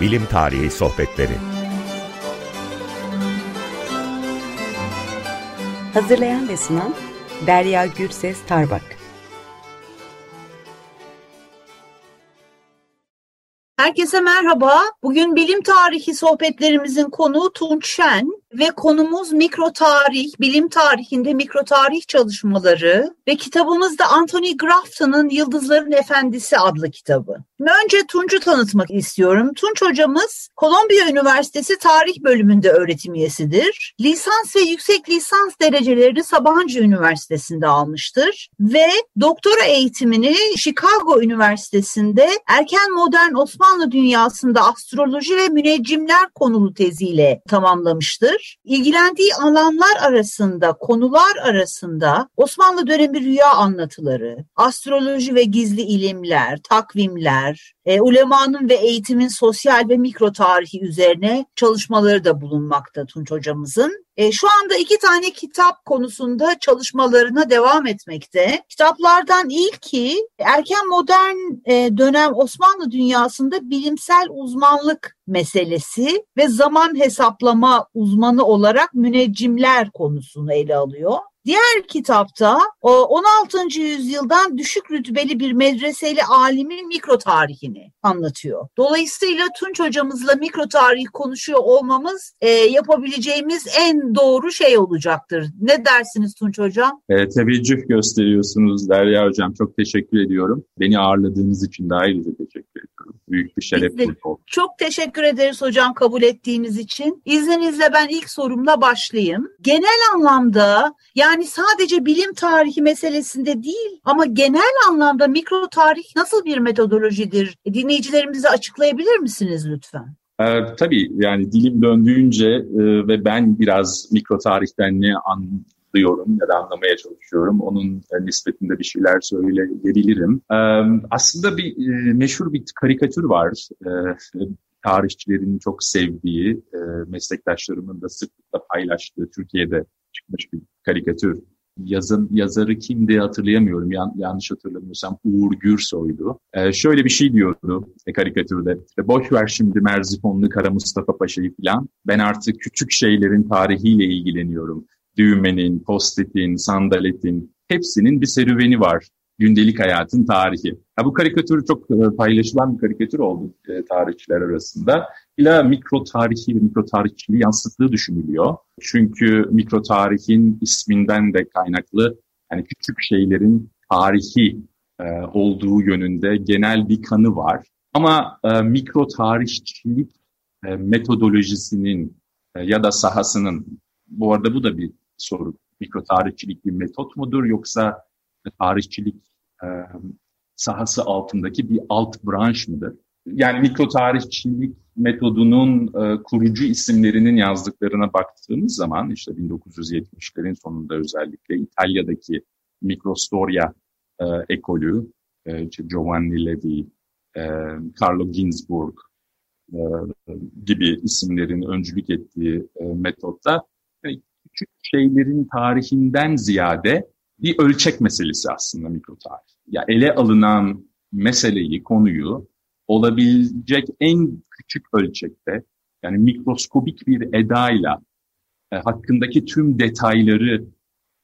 Bilim Tarihi Sohbetleri. Hazırlayan ve sunan Derya Gürses Tarbak. Herkese merhaba. Bugün bilim tarihi sohbetlerimizin konuğu Tunç Şen ve konumuz mikro tarih, bilim tarihinde mikro tarih çalışmaları ve kitabımız da Anthony Grafton'ın Yıldızların Efendisi adlı kitabı. Önce Tunç'u tanıtmak istiyorum. Tunç hocamız Kolombiya Üniversitesi Tarih Bölümünde öğretim üyesidir. Lisans ve yüksek lisans derecelerini Sabancı Üniversitesi'nde almıştır ve doktora eğitimini Chicago Üniversitesi'nde erken modern Osmanlı dünyasında astroloji ve müneccimler konulu teziyle tamamlamıştır. İlgilendiği alanlar arasında, konular arasında Osmanlı dönemi rüya anlatıları, astroloji ve gizli ilimler, takvimler, e, ulemanın ve eğitimin sosyal ve mikro tarihi üzerine çalışmaları da bulunmakta Tunç hocamızın. E, şu anda iki tane kitap konusunda çalışmalarına devam etmekte. Kitaplardan ilki erken modern e, dönem Osmanlı dünyasında bilimsel uzmanlık meselesi ve zaman hesaplama uzmanı olarak müneccimler konusunu ele alıyor. Diğer kitapta 16. yüzyıldan düşük rütbeli bir medreseli alimin mikro tarihini anlatıyor. Dolayısıyla Tunç hocamızla mikro tarih konuşuyor olmamız e, yapabileceğimiz en doğru şey olacaktır. Ne dersiniz Tunç hocam? E, teveccüh gösteriyorsunuz Derya hocam. Çok teşekkür ediyorum. Beni ağırladığınız için de ayrıca teşekkür ediyorum. Büyük bir şeref oldu. Çok teşekkür ederiz hocam kabul ettiğiniz için. İzninizle ben ilk sorumla başlayayım. Genel anlamda yani yani sadece bilim tarihi meselesinde değil ama genel anlamda mikro tarih nasıl bir metodolojidir? Dinleyicilerimize açıklayabilir misiniz lütfen? Ee, tabii yani dilim döndüğünce e, ve ben biraz mikro tarihten ne anlıyorum ya da anlamaya çalışıyorum. Onun e, nispetinde bir şeyler söyleyebilirim. Ee, aslında bir e, meşhur bir karikatür var. E, tarihçilerin çok sevdiği, e, meslektaşlarımın da sıklıkla paylaştığı Türkiye'de çıkmış bir karikatür. Yazın yazarı kimdi hatırlayamıyorum. Yan, yanlış hatırlamıyorsam Uğur Gürsoy'du. Ee, şöyle bir şey diyordu e, karikatürde. İşte boş ver şimdi Merzifonlu Kara Mustafa Paşa'yı falan. Ben artık küçük şeylerin tarihiyle ilgileniyorum. Düğmenin, postitin, sandaletin hepsinin bir serüveni var gündelik hayatın tarihi. Ha, bu karikatür çok e, paylaşılan bir karikatür oldu e, tarihçiler arasında. İla mikro tarihi ve mikro tarihçiliği yansıttığı düşünülüyor. Çünkü mikro tarihin isminden de kaynaklı yani küçük şeylerin tarihi e, olduğu yönünde genel bir kanı var. Ama mikro tarihçilik metodolojisinin ya da sahasının, bu arada bu da bir soru. Mikro tarihçilik bir metot mudur yoksa tarihçilik e, sahası altındaki bir alt branş mıdır? Yani mikro tarihçilik metodunun e, kurucu isimlerinin yazdıklarına baktığımız zaman işte 1970'lerin sonunda özellikle İtalya'daki Mikrostoria e, ekolü, e, işte Giovanni Levi, e, Carlo Ginzburg e, gibi isimlerin öncülük ettiği e, metotta yani küçük şeylerin tarihinden ziyade bir ölçek meselesi aslında mikro tarih. Ya ele alınan meseleyi, konuyu olabilecek en küçük ölçekte yani mikroskobik bir edayla e, hakkındaki tüm detayları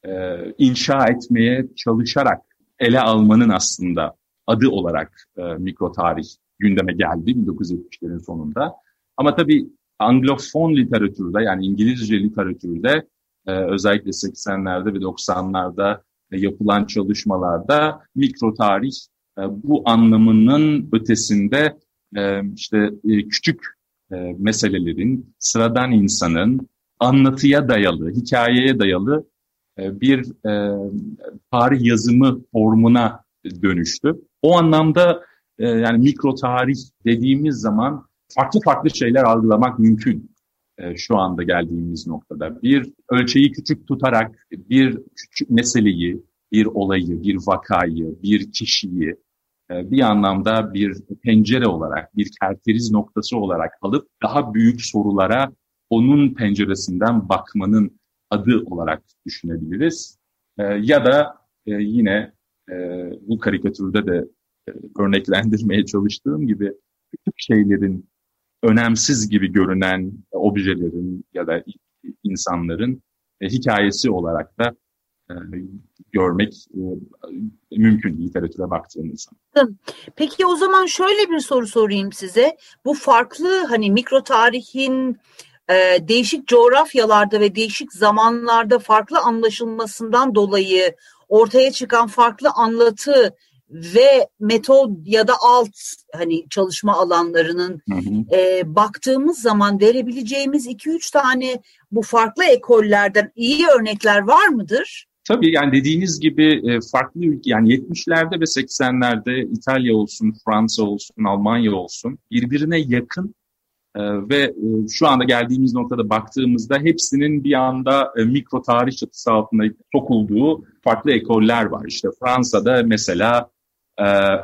e, inşa etmeye çalışarak ele almanın aslında adı olarak e, mikro tarih gündeme geldi 1970'lerin sonunda. Ama tabii Anglofon literatürde yani İngilizce literatürde e, özellikle 80'lerde ve 90'larda yapılan çalışmalarda mikro tarih e, bu anlamının ötesinde e, işte e, küçük meselelerin, sıradan insanın anlatıya dayalı, hikayeye dayalı bir tarih yazımı formuna dönüştü. O anlamda yani mikro tarih dediğimiz zaman farklı farklı şeyler algılamak mümkün şu anda geldiğimiz noktada. Bir ölçeği küçük tutarak bir küçük meseleyi, bir olayı, bir vakayı, bir kişiyi e, bir anlamda bir pencere olarak, bir kerteriz noktası olarak alıp daha büyük sorulara onun penceresinden bakmanın adı olarak düşünebiliriz. E, ya da e, yine bu karikatürde de örneklendirmeye çalıştığım gibi küçük şeylerin önemsiz gibi görünen objelerin ya da insanların e, hikayesi olarak da e, görmek e, mümkün literatüre baktığımız zaman. Peki o zaman şöyle bir soru sorayım size. Bu farklı hani mikro tarihin e, değişik coğrafyalarda ve değişik zamanlarda farklı anlaşılmasından dolayı ortaya çıkan farklı anlatı ve metod ya da alt hani çalışma alanlarının hı hı. E, baktığımız zaman verebileceğimiz 2-3 tane bu farklı ekollerden iyi örnekler var mıdır? Tabii yani dediğiniz gibi e, farklı ülke yani 70'lerde ve 80'lerde İtalya olsun, Fransa olsun, Almanya olsun birbirine yakın e, ve e, şu anda geldiğimiz noktada baktığımızda hepsinin bir anda mikro tarih çatısı altında sokulduğu farklı ekoller var. İşte Fransa'da mesela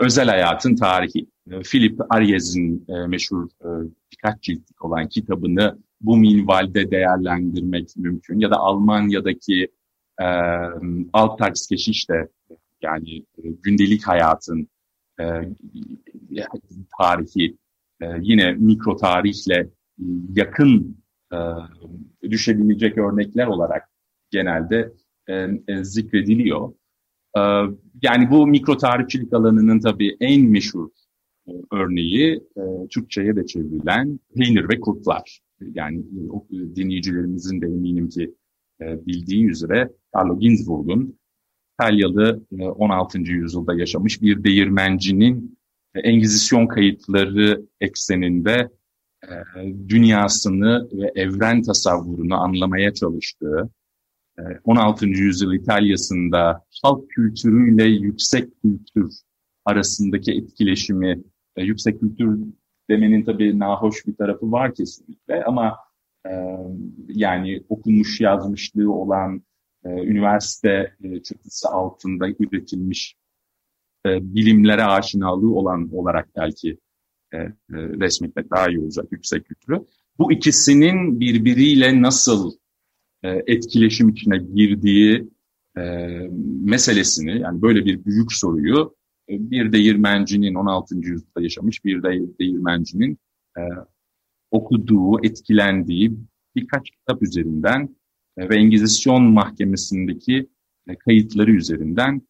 özel hayatın tarihi. Philip Aries'in meşhur birkaç ciltlik olan kitabını bu minvalde değerlendirmek mümkün. Ya da Almanya'daki e, Alltagsgeschichte yani e, gündelik hayatın e, tarihi e, yine mikro tarihle yakın e, düşebilecek örnekler olarak genelde e, e, zikrediliyor. E, yani bu mikro tarihçilik alanının tabii en meşhur e, örneği e, Türkçe'ye de çevrilen Peynir ve Kurtlar. Yani e, dinleyicilerimizin de eminim ki bildiği üzere Carlo Ginzburg'un İtalyalı 16. E, yüzyılda yaşamış bir değirmencinin Engizisyon kayıtları ekseninde dünyasını ve evren tasavvurunu anlamaya çalıştığı, 16. yüzyıl İtalya'sında halk kültürüyle yüksek kültür arasındaki etkileşimi, yüksek kültür demenin tabii nahoş bir tarafı var kesinlikle ama yani okumuş yazmışlığı olan e, üniversite e, çatısı altında üretilmiş e, bilimlere aşinalığı olan olarak belki e, e, resmetmek daha iyi olacak yüksek kültürü. Bu ikisinin birbiriyle nasıl e, etkileşim içine girdiği e, meselesini yani böyle bir büyük soruyu e, bir değirmencinin 16. yüzyılda yaşamış bir de değirmencinin e, okuduğu, etkilendiği birkaç kitap üzerinden e, ve Engizisyon mahkemesindeki e, kayıtları üzerinden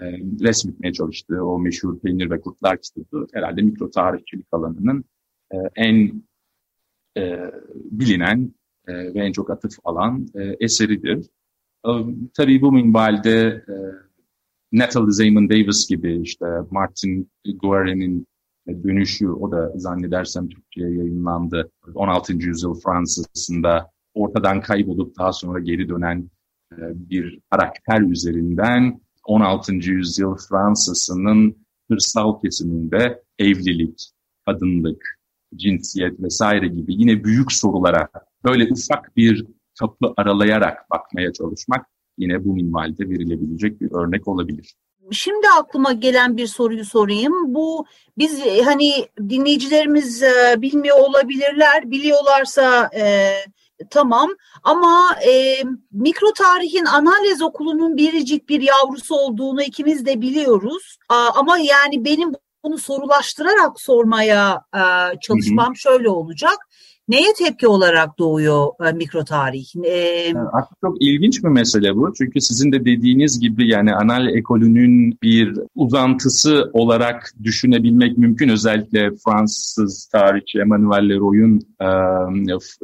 e, resmetmeye çalıştığı o meşhur Peynir ve Kurtlar kitabı herhalde mikro tarihçilik alanının en bilinen ve en çok atıf alan eseridir. Tabii bu minvalde Natalie Zaman Davis gibi işte Martin Guerre'nin dönüşü o da zannedersem Türkçe'ye yayınlandı. 16. yüzyıl Fransa'sında ortadan kaybolup daha sonra geri dönen e, bir karakter üzerinden 16. yüzyıl Fransa'sının hırsal kesiminde evlilik, kadınlık, cinsiyet vesaire gibi yine büyük sorulara böyle ufak bir kapı aralayarak bakmaya çalışmak yine bu minvalde verilebilecek bir örnek olabilir. Şimdi aklıma gelen bir soruyu sorayım. Bu biz hani dinleyicilerimiz e, bilmiyor olabilirler. Biliyorlarsa e, tamam ama e, mikro tarihin analiz okulunun biricik bir yavrusu olduğunu ikimiz de biliyoruz. A, ama yani benim bunu sorulaştırarak sormaya e, çalışmam hı hı. şöyle olacak neye tepki olarak doğuyor e, mikro tarih? E, Aslında çok ilginç bir mesele bu. Çünkü sizin de dediğiniz gibi yani anal ekolünün bir uzantısı olarak düşünebilmek mümkün. Özellikle Fransız tarihçi Emmanuel Leroy'un e,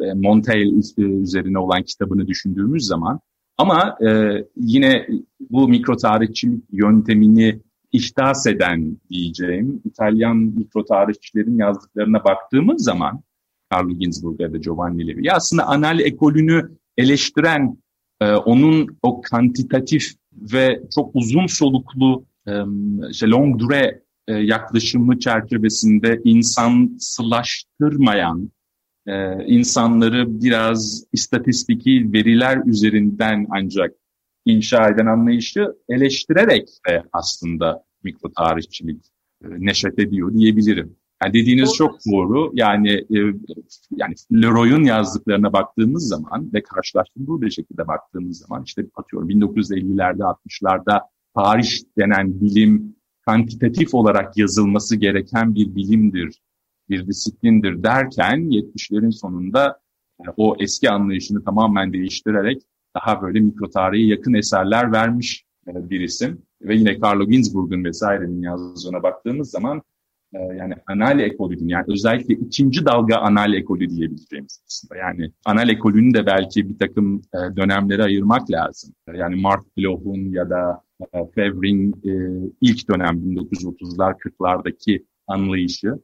e Montel üzerine olan kitabını düşündüğümüz zaman ama e, yine bu mikro tarihçilik yöntemini ihdas eden diyeceğim İtalyan mikro tarihçilerin yazdıklarına baktığımız zaman Carlo Ginzburg ya da Giovanni Levi. Ya aslında anal ekolünü eleştiren e, onun o kantitatif ve çok uzun soluklu e, işte long dure e, yaklaşımı çerçevesinde insansılaştırmayan, e, insanları biraz istatistiki veriler üzerinden ancak inşa eden anlayışı eleştirerek de aslında mikro tarihçilik e, neşet ediyor diyebilirim. Yani dediğiniz doğru. çok doğru. Yani e, yani Leroy'un yazdıklarına baktığımız zaman ve karşılaştırdığı bir şekilde baktığımız zaman işte atıyorum 1950'lerde 60'larda tarih denen bilim kantitatif olarak yazılması gereken bir bilimdir bir disiplindir derken 70'lerin sonunda e, o eski anlayışını tamamen değiştirerek daha böyle mikro tarihe yakın eserler vermiş e, bir isim. Ve yine Carlo Ginzburg'un vesairenin yazdığına baktığımız zaman yani anal ekolü yani özellikle ikinci dalga anal ekolü diyebileceğimiz aslında. Yani anal ekolünü de belki bir takım dönemlere ayırmak lazım. Yani Mark Bloch'un ya da Fevrin ilk dönem 1930'lar 40'lardaki anlayışı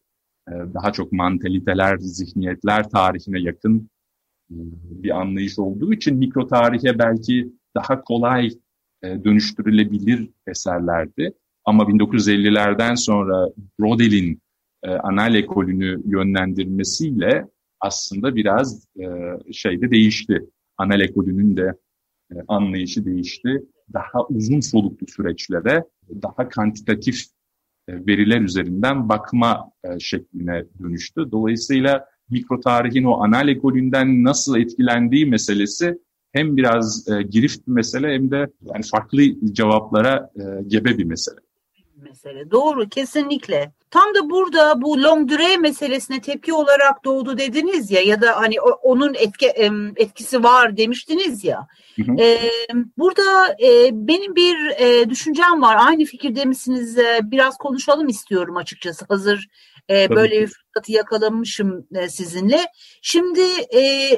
daha çok mantaliteler, zihniyetler tarihine yakın bir anlayış olduğu için mikro tarihe belki daha kolay e, dönüştürülebilir eserlerdi. Ama 1950'lerden sonra Brodel'in e, anal ekolünü yönlendirmesiyle aslında biraz e, şey de değişti. Anal ekolünün de e, anlayışı değişti. Daha uzun soluklu süreçlere, daha kantitatif e, veriler üzerinden bakma e, şekline dönüştü. Dolayısıyla mikro tarihin o anal ekolünden nasıl etkilendiği meselesi hem biraz e, girift bir mesele hem de yani farklı cevaplara e, gebe bir mesele. Mesele doğru kesinlikle. Tam da burada bu long durée meselesine tepki olarak doğdu dediniz ya ya da hani onun etki, etkisi var demiştiniz ya. Hı hı. Ee, burada e, benim bir e, düşüncem var. Aynı fikirde misiniz? E, biraz konuşalım istiyorum açıkçası. Hazır e, böyle bir fırsatı yakalamışım e, sizinle. Şimdi e,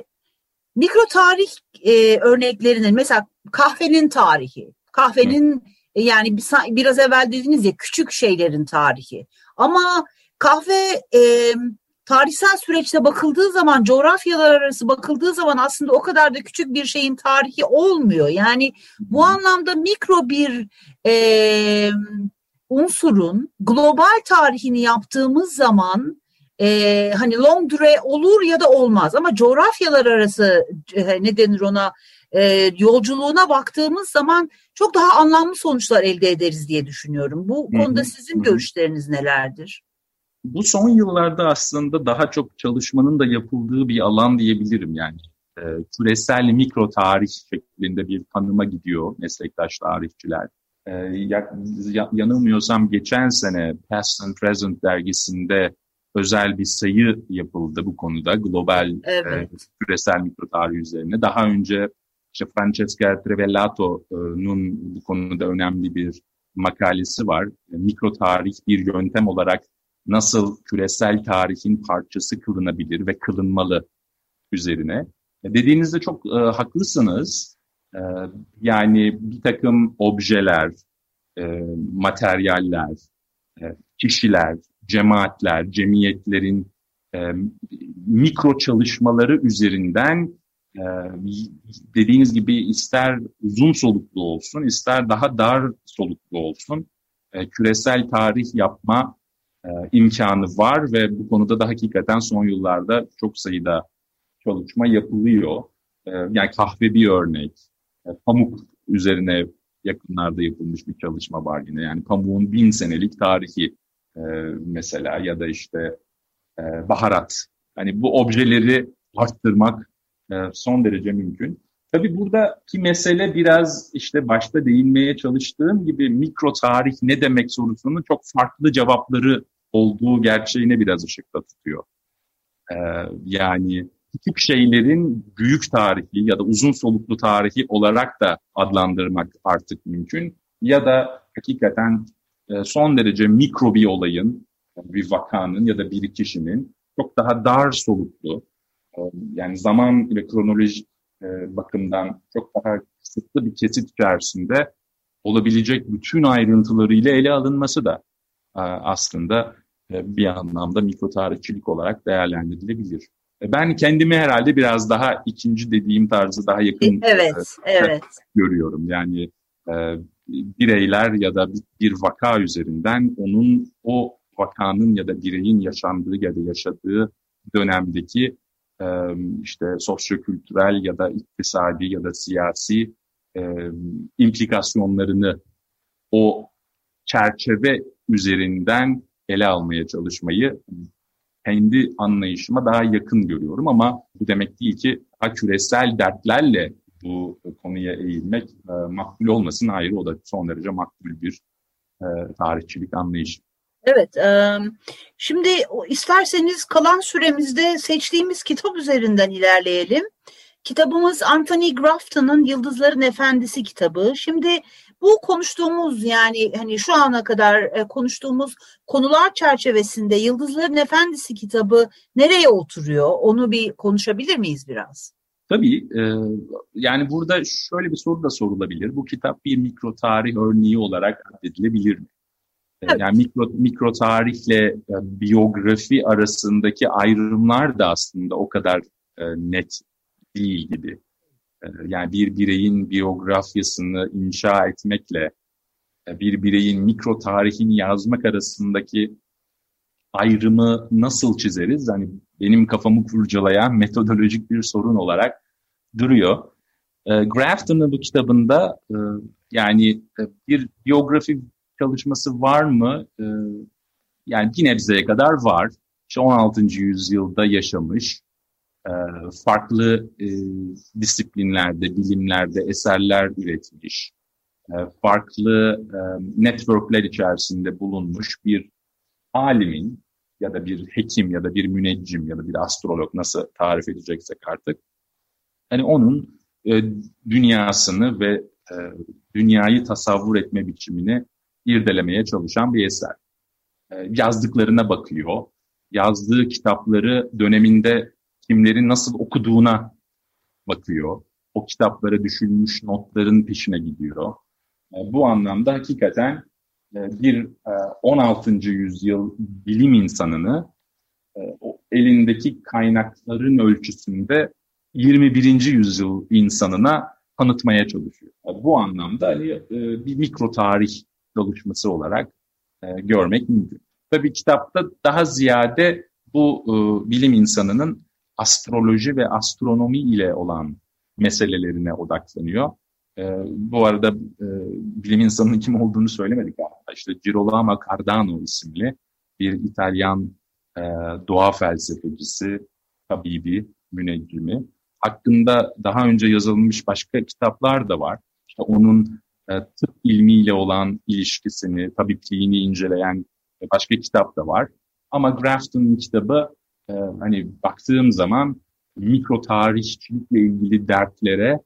mikro tarih e, örneklerinin mesela kahvenin tarihi, kahvenin e, yani biraz evvel dediniz ya küçük şeylerin tarihi. Ama kahve e, tarihsel süreçte bakıldığı zaman, coğrafyalar arası bakıldığı zaman aslında o kadar da küçük bir şeyin tarihi olmuyor. Yani bu anlamda mikro bir e, unsurun global tarihini yaptığımız zaman e, hani long dure olur ya da olmaz ama coğrafyalar arası e, ne denir ona e, yolculuğuna baktığımız zaman çok daha anlamlı sonuçlar elde ederiz diye düşünüyorum. Bu Hı-hı. konuda sizin Hı-hı. görüşleriniz nelerdir? Bu son yıllarda aslında daha çok çalışmanın da yapıldığı bir alan diyebilirim yani. E, küresel mikro tarih şeklinde bir tanıma gidiyor meslektaş tarihçiler. E, ya, yanılmıyorsam geçen sene Past and Present dergisinde özel bir sayı yapıldı bu konuda global e, evet. e, küresel mikro tarih üzerine. Daha önce işte Francesca Trevellato'nun bu konuda önemli bir makalesi var. Mikro tarih bir yöntem olarak nasıl küresel tarihin parçası kılınabilir ve kılınmalı üzerine. E, dediğinizde çok e, haklısınız. E, yani bir takım objeler, e, materyaller, e, kişiler, cemaatler, cemiyetlerin e, mikro çalışmaları üzerinden e, dediğiniz gibi ister uzun soluklu olsun, ister daha dar soluklu olsun e, küresel tarih yapma e, imkanı var ve bu konuda da hakikaten son yıllarda çok sayıda çalışma yapılıyor. E, yani kahve bir örnek, pamuk üzerine yakınlarda yapılmış bir çalışma var yine. Yani pamuğun bin senelik tarihi mesela ya da işte baharat. Hani bu objeleri arttırmak son derece mümkün. Tabii buradaki mesele biraz işte başta değinmeye çalıştığım gibi mikro tarih ne demek sorusunun çok farklı cevapları olduğu gerçeğine biraz ışıkta tutuyor. Ee, yani küçük şeylerin büyük tarihi ya da uzun soluklu tarihi olarak da adlandırmak artık mümkün. Ya da hakikaten e, son derece mikro bir olayın, bir vakanın ya da bir kişinin çok daha dar soluklu, e, yani zaman ve kronolojik e, bakımdan çok daha kısıtlı bir kesit içerisinde olabilecek bütün ayrıntılarıyla ele alınması da aslında bir anlamda mikro tarihçilik olarak değerlendirilebilir. Ben kendimi herhalde biraz daha ikinci dediğim tarzı daha yakın evet, evet. görüyorum. Yani bireyler ya da bir vaka üzerinden onun o vakanın ya da bireyin yaşandığı ya da yaşadığı dönemdeki işte sosyokültürel ya da iktisadi ya da siyasi implikasyonlarını o çerçeve üzerinden ele almaya çalışmayı kendi anlayışıma daha yakın görüyorum ama bu demek değil ki daha küresel dertlerle bu konuya eğilmek makbul olmasın. Hayır o da son derece makbul bir tarihçilik anlayışı. Evet, şimdi isterseniz kalan süremizde seçtiğimiz kitap üzerinden ilerleyelim. Kitabımız Anthony Grafton'ın Yıldızların Efendisi kitabı. Şimdi bu konuştuğumuz yani hani şu ana kadar e, konuştuğumuz konular çerçevesinde Yıldızların Efendisi kitabı nereye oturuyor? Onu bir konuşabilir miyiz biraz? Tabii. E, yani burada şöyle bir soru da sorulabilir. Bu kitap bir mikro tarih örneği olarak addedilebilir mi? E, evet. Yani mikro, mikro tarihle e, biyografi arasındaki ayrımlar da aslında o kadar e, net değil gibi. E, yani bir bireyin biyografyasını inşa etmekle bir bireyin mikro tarihini yazmak arasındaki ayrımı nasıl çizeriz? Hani benim kafamı kurcalayan metodolojik bir sorun olarak duruyor. E, Grafton'ın bu kitabında e, yani e, bir biyografi çalışması var mı? E, yani bir nebzeye kadar var. İşte 16. yüzyılda yaşamış, e, farklı e, disiplinlerde, bilimlerde eserler üretmiş, e, farklı e, networkler içerisinde bulunmuş bir alimin ya da bir hekim ya da bir müneccim ya da bir astrolog nasıl tarif edeceksek artık hani onun e, dünyasını ve e, dünyayı tasavvur etme biçimini irdelemeye çalışan bir eser. E, yazdıklarına bakıyor. Yazdığı kitapları döneminde kimlerin nasıl okuduğuna bakıyor. O kitaplara düşülmüş notların peşine gidiyor. E, bu anlamda hakikaten e, bir 16. E, yüzyıl bilim insanını o elindeki kaynakların ölçüsünde 21. yüzyıl insanına tanıtmaya çalışıyor. Bu anlamda hani bir mikro tarih çalışması olarak görmek mümkün. Tabii kitapta daha ziyade bu bilim insanının astroloji ve astronomi ile olan meselelerine odaklanıyor. E, bu arada e, bilim insanının kim olduğunu söylemedik ama işte Girolamo Cardano isimli bir İtalyan e, doğa felsefecisi, tabibi, müneccimi. Hakkında daha önce yazılmış başka kitaplar da var. İşte onun e, tıp ilmiyle olan ilişkisini, tabipliğini inceleyen başka kitap da var. Ama Grafton'un kitabı e, hani baktığım zaman mikro tarihçilikle ilgili dertlere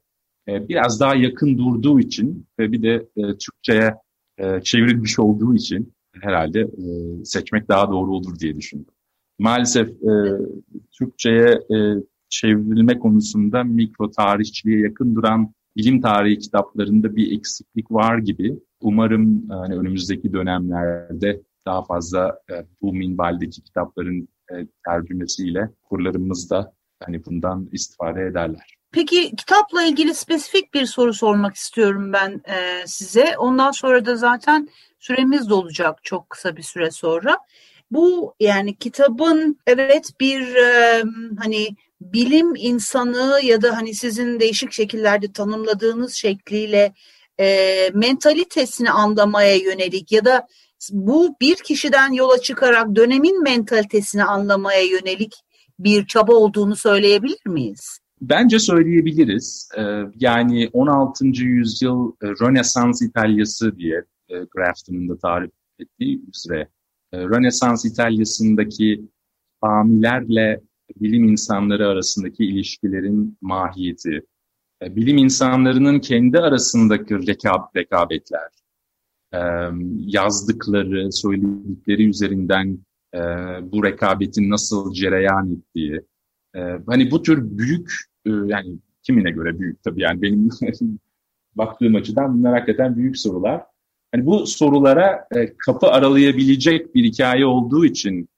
e, biraz daha yakın durduğu için ve bir de e, Türkçe'ye e, çevrilmiş olduğu için herhalde e, seçmek daha doğru olur diye düşündüm. Maalesef e, Türkçe'ye e, çevrilme konusunda mikro tarihçiliğe yakın duran bilim tarihi kitaplarında bir eksiklik var gibi. Umarım hani önümüzdeki dönemlerde daha fazla e, bu minvaldeki kitapların e, tercümesiyle kurlarımız da hani bundan istifade ederler. Peki kitapla ilgili spesifik bir soru sormak istiyorum ben e, size. Ondan sonra da zaten süremiz dolacak çok kısa bir süre sonra. Bu yani kitabın evet bir e, hani bilim insanı ya da hani sizin değişik şekillerde tanımladığınız şekliyle e, mentalitesini anlamaya yönelik ya da bu bir kişiden yola çıkarak dönemin mentalitesini anlamaya yönelik bir çaba olduğunu söyleyebilir miyiz? Bence söyleyebiliriz. Ee, yani 16. yüzyıl e, Rönesans İtalyası diye e, Grafton'un da tarif ettiği üzere e, Rönesans İtalyası'ndaki familerle bilim insanları arasındaki ilişkilerin mahiyeti, bilim insanlarının kendi arasındaki rekab rekabetler, yazdıkları, söyledikleri üzerinden bu rekabetin nasıl cereyan ettiği, hani bu tür büyük, yani kimine göre büyük tabii yani benim baktığım açıdan bunlar hakikaten büyük sorular. Hani bu sorulara kapı aralayabilecek bir hikaye olduğu için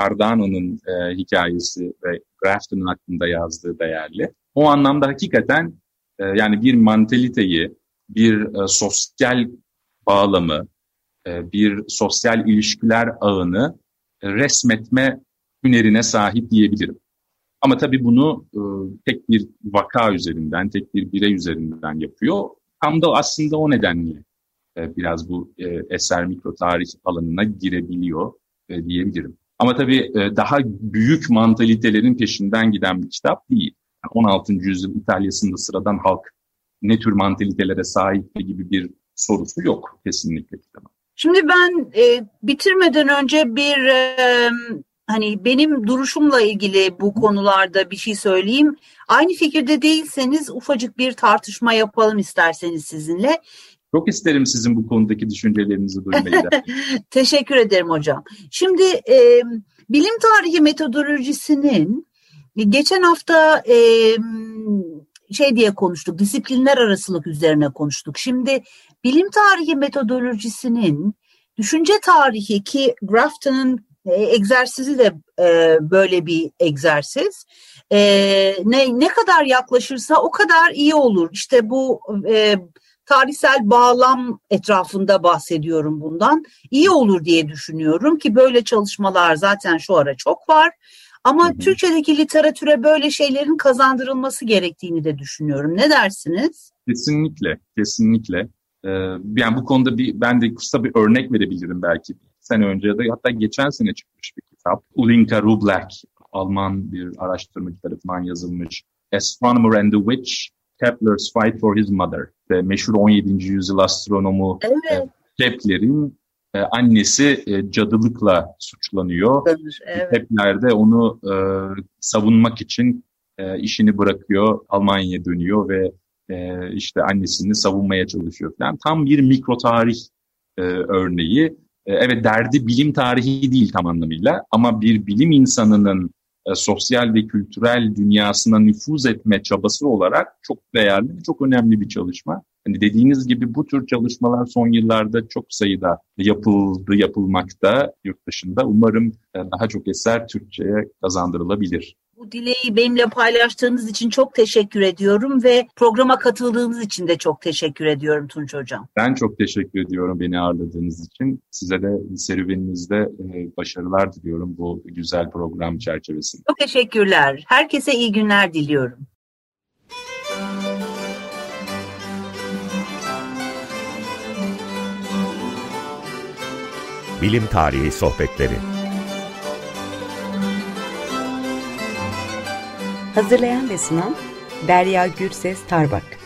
Cardano'nun hikayesi ve Grafton'un hakkında yazdığı değerli. O anlamda hakikaten yani bir mantaliteyi, bir sosyal bağlamı, e, bir sosyal ilişkiler ağını resmetme hünerine sahip diyebilirim. Ama tabii bunu e, tek bir vaka üzerinden, tek bir birey üzerinden yapıyor. Tam da aslında o nedenle e, biraz bu eser mikro tarih alanına girebiliyor diyebilirim. Ama tabii daha büyük mantalitelerin peşinden giden bir kitap değil. 16. yüzyıl İtalya'sında sıradan halk ne tür mantalitelere sahip gibi bir sorusu yok kesinlikle kitabın. Şimdi ben e, bitirmeden önce bir e, hani benim duruşumla ilgili bu konularda bir şey söyleyeyim. Aynı fikirde değilseniz ufacık bir tartışma yapalım isterseniz sizinle. Çok isterim sizin bu konudaki düşüncelerinizi duymayı. Teşekkür ederim hocam. Şimdi e, bilim tarihi metodolojisinin geçen hafta e, şey diye konuştuk, disiplinler arasılık üzerine konuştuk. Şimdi bilim tarihi metodolojisinin düşünce tarihi ki Grafton'ın e, egzersizi de e, böyle bir egzersiz. E, ne ne kadar yaklaşırsa o kadar iyi olur. İşte bu e, tarihsel bağlam etrafında bahsediyorum bundan. İyi olur diye düşünüyorum ki böyle çalışmalar zaten şu ara çok var. Ama hı hı. Türkçedeki literatüre böyle şeylerin kazandırılması gerektiğini de düşünüyorum. Ne dersiniz? Kesinlikle, kesinlikle. Ee, yani bu konuda bir ben de kısa bir örnek verebilirim belki. Sene önce de hatta geçen sene çıkmış bir kitap. Ulinka Rublak, Alman bir araştırmacı tarafından yazılmış. Astronomer and the Witch, Kepler's Fight for His Mother. İşte meşhur 17. yüzyıl astronomu evet. Kepler'in e, annesi e, cadılıkla suçlanıyor. Evet. Kepler de onu e, savunmak için e, işini bırakıyor, Almanya'ya dönüyor ve e, işte annesini savunmaya çalışıyor falan. Tam bir mikro tarih e, örneği. E, evet derdi bilim tarihi değil tam anlamıyla ama bir bilim insanının e, sosyal ve kültürel dünyasına nüfuz etme çabası olarak çok değerli, çok önemli bir çalışma. Hani dediğiniz gibi bu tür çalışmalar son yıllarda çok sayıda yapıldı, yapılmakta yurt dışında. Umarım e, daha çok eser Türkçe'ye kazandırılabilir. Bu dileği benimle paylaştığınız için çok teşekkür ediyorum ve programa katıldığınız için de çok teşekkür ediyorum Tunç Hocam. Ben çok teşekkür ediyorum beni ağırladığınız için. Size de serüveninizde e, başarılar diliyorum bu güzel program çerçevesinde. Çok teşekkürler. Herkese iyi günler diliyorum. Bilim Tarihi Sohbetleri Hazırlayan ve sunan Derya Gürses Tarbak